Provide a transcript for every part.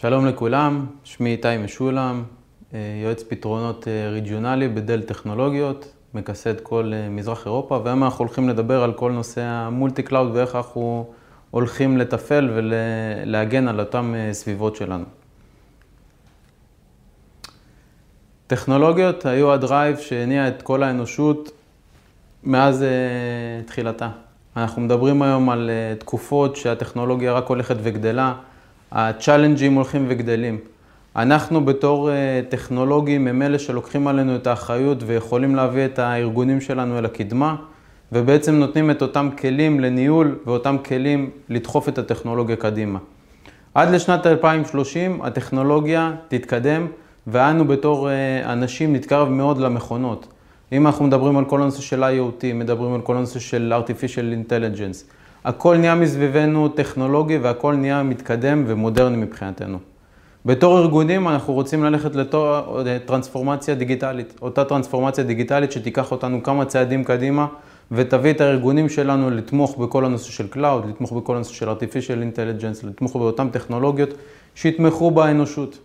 שלום לכולם, שמי איתי משולם, אה, יועץ פתרונות אה, ריג'יונלי ב Dell טכנולוגיות, מכסה כל אה, מזרח אירופה, והיום אנחנו הולכים לדבר על כל נושא ה multi cloud ואיך אנחנו הולכים לתפעל ולהגן על אותן סביבות שלנו. טכנולוגיות היו ה drive שהניע את כל האנושות מאז תחילתה. אנחנו מדברים היום על תקופות שהטכנולוגיה רק הולכת וגדלה. הצ'אלנג'ים הולכים וגדלים. אנחנו בתור אה, טכנולוגים הם אלה שלוקחים עלינו את האחריות ויכולים להביא את הארגונים שלנו אל הקדמה, ובעצם נותנים את אותם כלים לניהול ואותם כלים לדחוף את הטכנולוגיה קדימה. עד לשנת 2030 הטכנולוגיה תתקדם, ואנו בתור אה, אנשים נתקרב מאוד למכונות. אם אנחנו מדברים על כל הנושא של IoT, מדברים על כל הנושא של artificial intelligence, הכל נהיה מסביבנו טכנולוגי והכל נהיה מתקדם ומודרני מבחינתנו. בתור ארגונים אנחנו רוצים ללכת לתור טרנספורמציה דיגיטלית, אותה טרנספורמציה דיגיטלית שתיקח אותנו כמה צעדים קדימה ותביא את הארגונים שלנו לתמוך בכל הנושא של Cloud, לתמוך בכל הנושא של artificial intelligence, לתמוך באותן טכנולוגיות שיתמכו באנושות.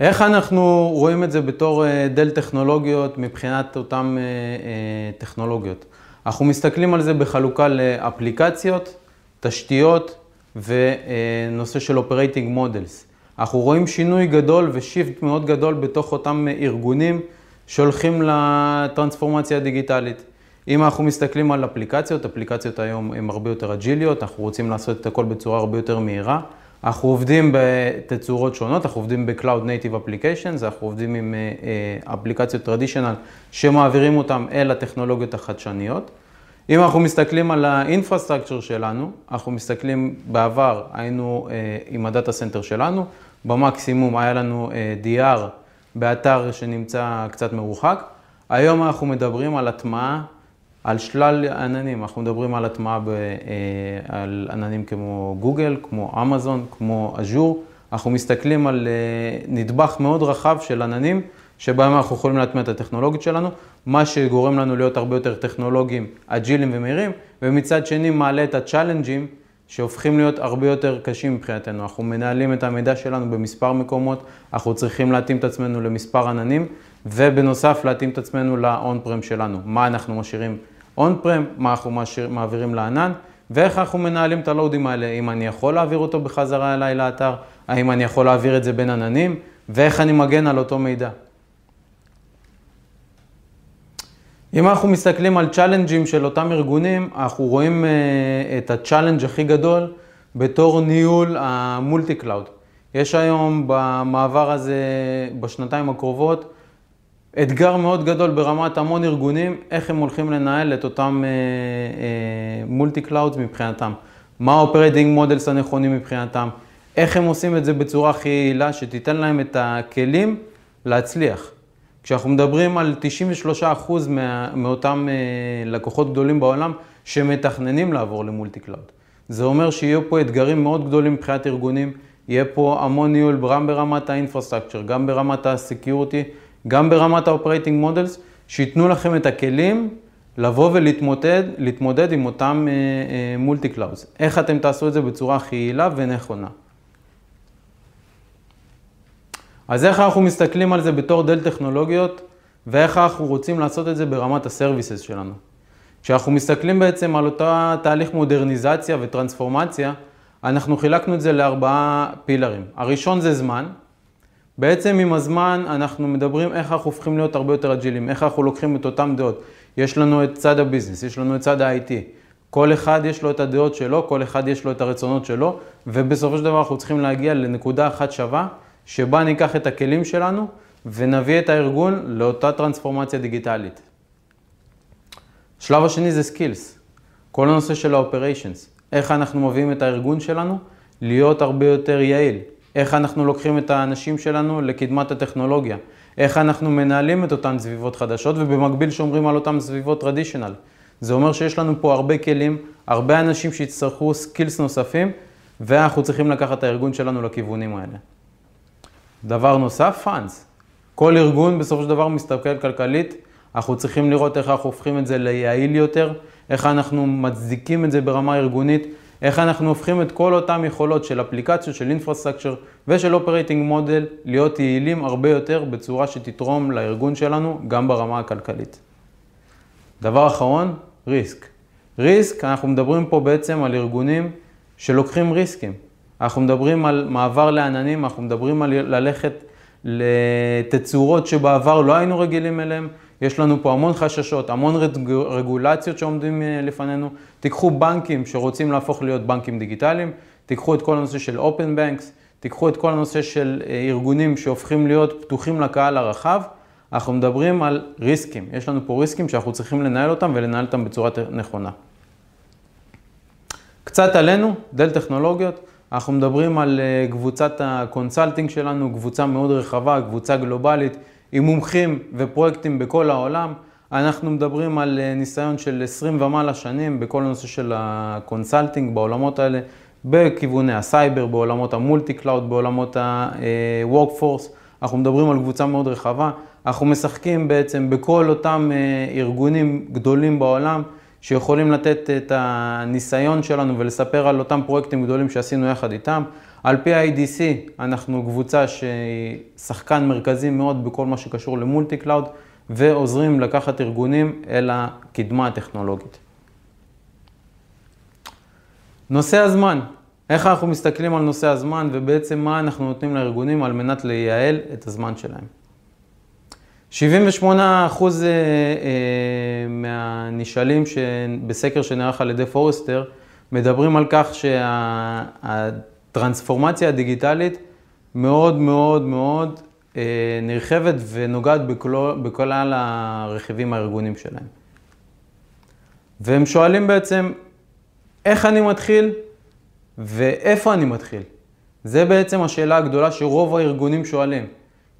איך אנחנו רואים את זה בתור אה, דל טכנולוגיות מבחינת אותן אה, אה, טכנולוגיות? אנחנו מסתכלים על זה בחלוקה לאפליקציות, תשתיות ונושא של Operating Models. אנחנו רואים שינוי גדול ושיפט מאוד גדול בתוך אותם ארגונים שהולכים לטרנספורמציה הדיגיטלית. אם אנחנו מסתכלים על אפליקציות, אפליקציות היום הן הרבה יותר אג'יליות, אנחנו רוצים לעשות את הכל בצורה הרבה יותר מהירה. אנחנו עובדים בתצורות שונות, אנחנו עובדים ב-Cloud Native Applications, אנחנו עובדים עם אה, אה, אפליקציות traditional שמעבירים אותם אל הטכנולוגיות החדשניות. אם אנחנו מסתכלים על ה infrastructure שלנו, אנחנו מסתכלים, בעבר היינו אה, עם ה data center שלנו, במקסימום היה לנו DR באתר שנמצא קצת מרוחק. היום אנחנו מדברים על הטמעה על שלל עננים, אנחנו מדברים על הטמעה אה, על עננים כמו גוגל, כמו אמזון, כמו אג'ור. אנחנו מסתכלים על אה, נדבך מאוד רחב של עננים, שבהם אנחנו יכולים להטמיע את הטכנולוגיות שלנו, מה שגורם לנו להיות הרבה יותר טכנולוגיים, אג'ילים ומהירים, ומצד שני מעלה את הצ'אלנג'ים שהופכים להיות הרבה יותר קשים מבחינתנו. אנחנו מנהלים את המידע שלנו במספר מקומות, אנחנו צריכים להתאים את עצמנו למספר עננים, ובנוסף להתאים את עצמנו פרם שלנו. מה אנחנו משאירים on prem, מה אנחנו משאיר, מעבירים לענן, ואיך אנחנו מנהלים את הלואודים האלה, אם אני יכול להעביר אותו בחזרה אליי לאתר, האם אני יכול להעביר את זה בין עננים, ואיך אני מגן על אותו מידע. אם אנחנו מסתכלים על צ'אלנג'ים של אותם ארגונים, אנחנו רואים אה, את ה challenge הכי גדול בתור ניהול ה multi cloud. יש היום במעבר הזה, בשנתיים הקרובות, אתגר מאוד גדול ברמת המון ארגונים, איך הם הולכים לנהל את אותם multi אה, clouds אה, מבחינתם. מה ה operating models הנכונים מבחינתם, איך הם עושים את זה בצורה הכי יעילה, שתיתן להם את הכלים להצליח. כשאנחנו מדברים על 93% מה, מאותם אה, לקוחות גדולים בעולם שמתכננים לעבור ל multi cloud. זה אומר שיהיו פה אתגרים מאוד גדולים מבחינת ארגונים, יהיה פה המון ניהול גם ברמת ה infrastructure, גם ברמת ה security. גם ברמת ה-Operating Models, שייתנו לכם את הכלים לבוא ולהתמודד להתמודד עם אותם multi אה, clouds. אה, איך אתם תעשו את זה בצורה הכי יעילה ונכונה. אז איך אנחנו מסתכלים על זה בתור Dell טכנולוגיות, ואיך אנחנו רוצים לעשות את זה ברמת ה services שלנו. כשאנחנו מסתכלים בעצם על אותה תהליך מודרניזציה וטרנספורמציה, אנחנו חילקנו את זה לארבעה פילרים. הראשון זה זמן, בעצם עם הזמן אנחנו מדברים איך אנחנו הופכים להיות הרבה יותר אג'ילים, איך אנחנו לוקחים את אותן דעות. יש לנו את צד ה business, יש לנו את צד ה-IT. כל אחד יש לו את הדעות שלו, כל אחד יש לו את הרצונות שלו, ובסופו של דבר אנחנו צריכים להגיע לנקודה אחת שווה, שבה ניקח את הכלים שלנו ונביא את הארגון לאותה טרנספורמציה דיגיטלית. השלב השני זה skills, כל הנושא של ה-operations, איך אנחנו מביאים את הארגון שלנו להיות הרבה יותר יעיל, איך אנחנו לוקחים את האנשים שלנו לקדמת הטכנולוגיה, איך אנחנו מנהלים את אותן סביבות חדשות ובמקביל שומרים על אותן סביבות traditional. זה אומר שיש לנו פה הרבה כלים, הרבה אנשים שיצטרכו skills נוספים, ואנחנו צריכים לקחת את הארגון שלנו לכיוונים האלה. דבר נוסף, funds. כל ארגון בסופו של דבר מסתכל כלכלית, אנחנו צריכים לראות איך אנחנו הופכים את זה ליעיל יותר, איך אנחנו מצדיקים את זה ברמה ארגונית, איך אנחנו הופכים את כל אותן יכולות של אפליקציות, של infrastructure ושל operating model להיות יעילים הרבה יותר בצורה שתתרום לארגון שלנו גם ברמה הכלכלית. דבר אחרון, risk. Risk, אנחנו מדברים פה בעצם על ארגונים שלוקחים ריסקים. אנחנו מדברים על מעבר לעננים, אנחנו מדברים על ללכת לתצורות שבעבר לא היינו רגילים אליהם. יש לנו פה המון חששות, המון רגולציות שעומדים אה, לפנינו. תיקחו בנקים שרוצים להפוך להיות בנקים דיגיטליים, תיקחו את כל הנושא של Open Banks, תיקחו את כל הנושא של אה, ארגונים שהופכים להיות פתוחים לקהל הרחב. אנחנו מדברים על ריסקים. יש לנו פה ריסקים שאנחנו צריכים לנהל אותם ולנהל אותם בצורה נכונה. קצת עלינו, Dell טכנולוגיות. אנחנו מדברים על אה, קבוצת ה consulting שלנו, קבוצה מאוד רחבה, קבוצה גלובלית, עם מומחים ופרויקטים בכל העולם. אנחנו מדברים על אה, ניסיון של 20 ומעלה שנים בכל הנושא של ה consulting בעולמות האלה, בכיווני הסייבר, בעולמות ה multi cloud, בעולמות ה-workforce. אה, אנחנו מדברים על קבוצה מאוד רחבה. אנחנו משחקים בעצם בכל אותם ארגונים גדולים בעולם. שיכולים לתת את הניסיון שלנו ולספר על אותם פרויקטים גדולים שעשינו יחד איתם. על פי ה-IDC אנחנו קבוצה שהיא שחקן מרכזי מאוד בכל מה שקשור ל multi cloud ועוזרים לקחת ארגונים אל הקדמה הטכנולוגית. נושא הזמן, איך אנחנו מסתכלים על נושא הזמן ובעצם מה אנחנו נותנים לארגונים על מנת לייעל את הזמן שלהם. 78 אחוז מהנשאלים בסקר שנערך על ידי Forrester מדברים על כך שהטרנספורמציה הדיגיטלית מאוד מאוד מאוד אה, נרחבת ונוגעת בכלל הרכיבים הארגונים שלהם. והם שואלים בעצם, איך אני מתחיל ואיפה אני מתחיל? זה בעצם השאלה הגדולה שרוב הארגונים שואלים.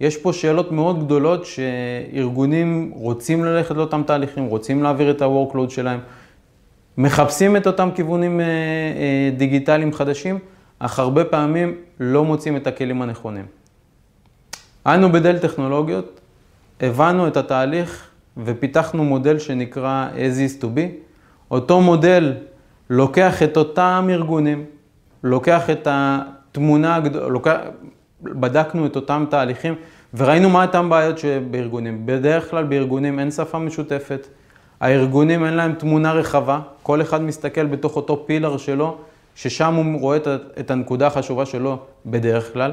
יש פה שאלות מאוד גדולות שארגונים רוצים ללכת לאותם תהליכים, רוצים להעביר את ה-workload שלהם, מחפשים את אותם כיוונים אה, אה, דיגיטליים חדשים, אך הרבה פעמים לא מוצאים את הכלים הנכונים. אנו בדל טכנולוגיות הבנו את התהליך ופיתחנו מודל שנקרא as is to be. אותו מודל לוקח את אותם ארגונים, לוקח את התמונה, לוקח, בדקנו את אותם תהליכים וראינו מה אותם בעיות שבארגונים. בדרך כלל בארגונים אין שפה משותפת, הארגונים אין להם תמונה רחבה, כל אחד מסתכל בתוך אותו פילר שלו, ששם הוא רואה את הנקודה החשובה שלו בדרך כלל.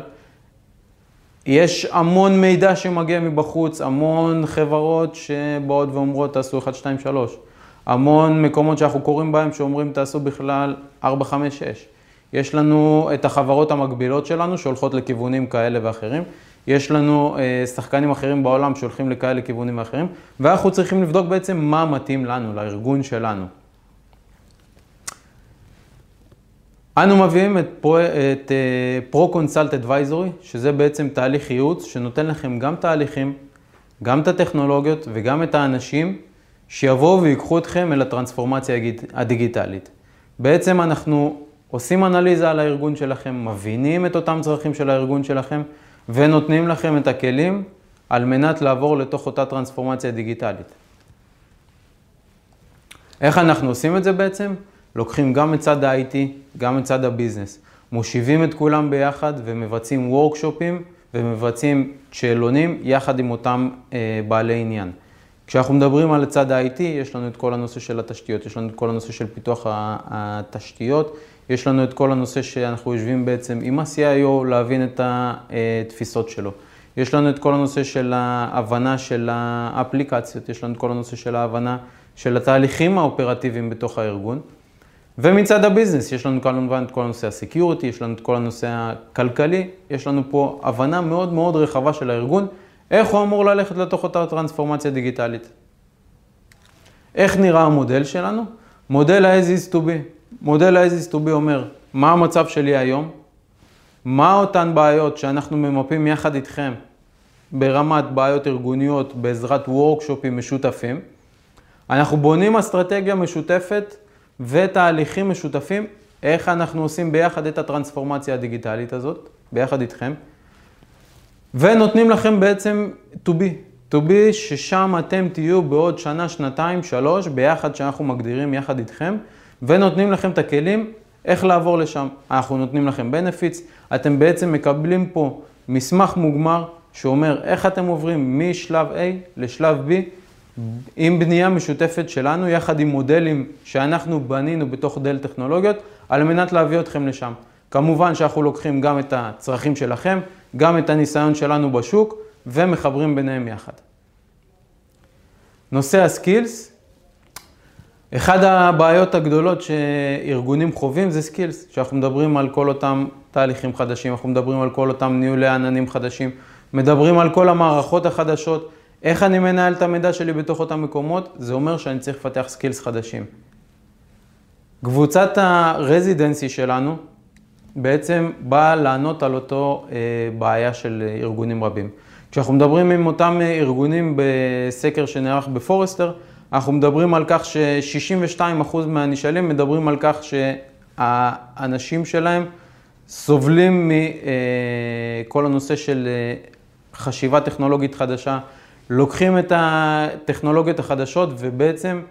יש המון מידע שמגיע מבחוץ, המון חברות שבאות ואומרות תעשו 1, 2, 3. המון מקומות שאנחנו קוראים בהם שאומרים תעשו בכלל 4, 5, 6. יש לנו את החברות המקבילות שלנו שהולכות לכיוונים כאלה ואחרים. יש לנו אה, שחקנים אחרים בעולם שהולכים לכאלה כיוונים אחרים, ואנחנו צריכים לבדוק בעצם מה מתאים לנו, לארגון שלנו. אנו מביאים את פרו-קונסלט אדוויזורי, אה, שזה בעצם תהליך ייעוץ שנותן לכם גם תהליכים, גם את הטכנולוגיות וגם את האנשים שיבואו ויקחו אתכם אל הטרנספורמציה הדיגיטלית. בעצם אנחנו עושים אנליזה על הארגון שלכם, מבינים את אותם צרכים של הארגון שלכם ונותנים לכם את הכלים על מנת לעבור לתוך אותה טרנספורמציה דיגיטלית. איך אנחנו עושים את זה בעצם? לוקחים גם את צד ה-IT, גם את צד הביזנס. מושיבים את כולם ביחד ומבצעים וורקשופים ומבצעים שאלונים יחד עם אותם אה, בעלי עניין. כשאנחנו מדברים על הצד ה-IT, יש לנו את כל הנושא של התשתיות, יש לנו את כל הנושא של פיתוח התשתיות, יש לנו את כל הנושא שאנחנו יושבים בעצם עם ה-CIO להבין את התפיסות שלו. יש לנו את כל הנושא של ההבנה של האפליקציות, יש לנו את כל הנושא של ההבנה של התהליכים האופרטיביים בתוך הארגון. ומצד ה business, יש לנו כמובן את כל הנושא ה security, יש לנו את כל הנושא הכלכלי, יש לנו פה הבנה מאוד מאוד רחבה של הארגון, איך הוא אמור ללכת לתוך אותה טרנספורמציה דיגיטלית. איך נראה המודל שלנו? מודל ה-as is to be. מודל ה-as is to be אומר, מה המצב שלי היום? מה אותן בעיות שאנחנו ממפים יחד איתכם ברמת בעיות ארגוניות בעזרת וורקשופים משותפים? אנחנו בונים אסטרטגיה משותפת ותהליכים משותפים, איך אנחנו עושים ביחד את הטרנספורמציה הדיגיטלית הזאת, ביחד איתכם, ונותנים לכם בעצם to be, to be ששם אתם תהיו בעוד שנה, שנתיים, שלוש, ביחד שאנחנו מגדירים יחד איתכם, ונותנים לכם את הכלים איך לעבור לשם. אנחנו נותנים לכם benefits, אתם בעצם מקבלים פה מסמך מוגמר שאומר איך אתם עוברים משלב A לשלב B עם בנייה משותפת שלנו, יחד עם מודלים שאנחנו בנינו בתוך דל טכנולוגיות, על מנת להביא אתכם לשם. כמובן שאנחנו לוקחים גם את הצרכים שלכם, גם את הניסיון שלנו בשוק, ומחברים ביניהם יחד. נושא ה skills, אחד הבעיות הגדולות שארגונים חווים זה skills, שאנחנו מדברים על כל אותם תהליכים חדשים, אנחנו מדברים על כל אותם ניהולי עננים חדשים, מדברים על כל המערכות החדשות, איך אני מנהל את המידע שלי בתוך אותם מקומות, זה אומר שאני צריך לפתח skills חדשים. קבוצת ה residency שלנו בעצם באה לענות על אותו אה, בעיה של ארגונים רבים. כשאנחנו מדברים עם אותם ארגונים בסקר שנערך בפורסטר, אנחנו מדברים על כך ש-62% מהנשאלים מדברים על כך שהאנשים שלהם סובלים מכל הנושא של אה, חשיבה טכנולוגית חדשה, לוקחים את הטכנולוגיות החדשות ובעצם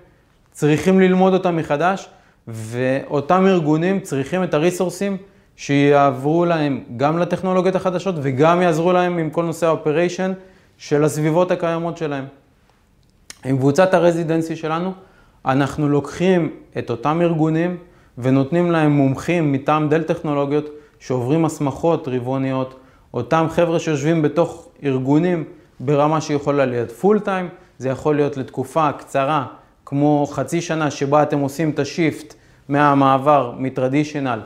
צריכים ללמוד אותן מחדש, ואותם ארגונים צריכים את הריסורסים שיעברו להם גם לטכנולוגיות החדשות וגם יעזרו להם עם כל נושא ה operation של הסביבות הקיימות שלהם. עם קבוצת ה residency שלנו, אנחנו לוקחים את אותם ארגונים ונותנים להם מומחים מטעם דל טכנולוגיות שעוברים הסמכות רבעוניות, אותם חבר'ה שיושבים בתוך ארגונים ברמה שיכולה להיות full time, זה יכול להיות לתקופה קצרה, כמו חצי שנה שבה אתם עושים את ה shift מהמעבר מ traditional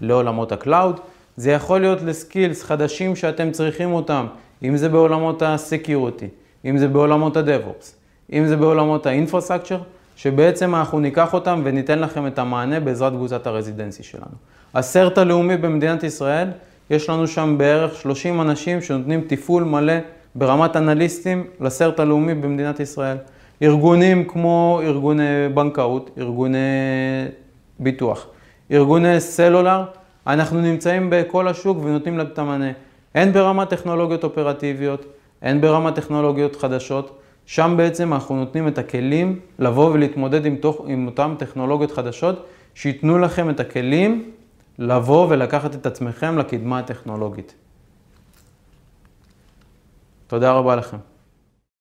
לעולמות ה cloud, זה יכול להיות ל skills חדשים שאתם צריכים אותם, אם זה בעולמות ה security, אם זה בעולמות ה DevOps, אם זה בעולמות ה infrastructure, שבעצם אנחנו ניקח אותם וניתן לכם את המענה בעזרת קבוצת ה residency שלנו. ה CERT הלאומי במדינת ישראל, יש לנו שם בערך 30 אנשים שנותנים תפעול מלא ברמת אנליסטים לסרט הלאומי במדינת ישראל. ארגונים כמו ארגוני בנקאות, ארגוני ביטוח, ארגוני סלולר, אנחנו נמצאים בכל השוק ונותנים להם את המענה. הן ברמת טכנולוגיות אופרטיביות, הן ברמת טכנולוגיות חדשות. שם בעצם אנחנו נותנים את הכלים לבוא ולהתמודד עם, תוך, עם אותן טכנולוגיות חדשות, שייתנו לכם את הכלים לבוא ולקחת את עצמכם לקדמה הטכנולוגית. תודה רבה לכם.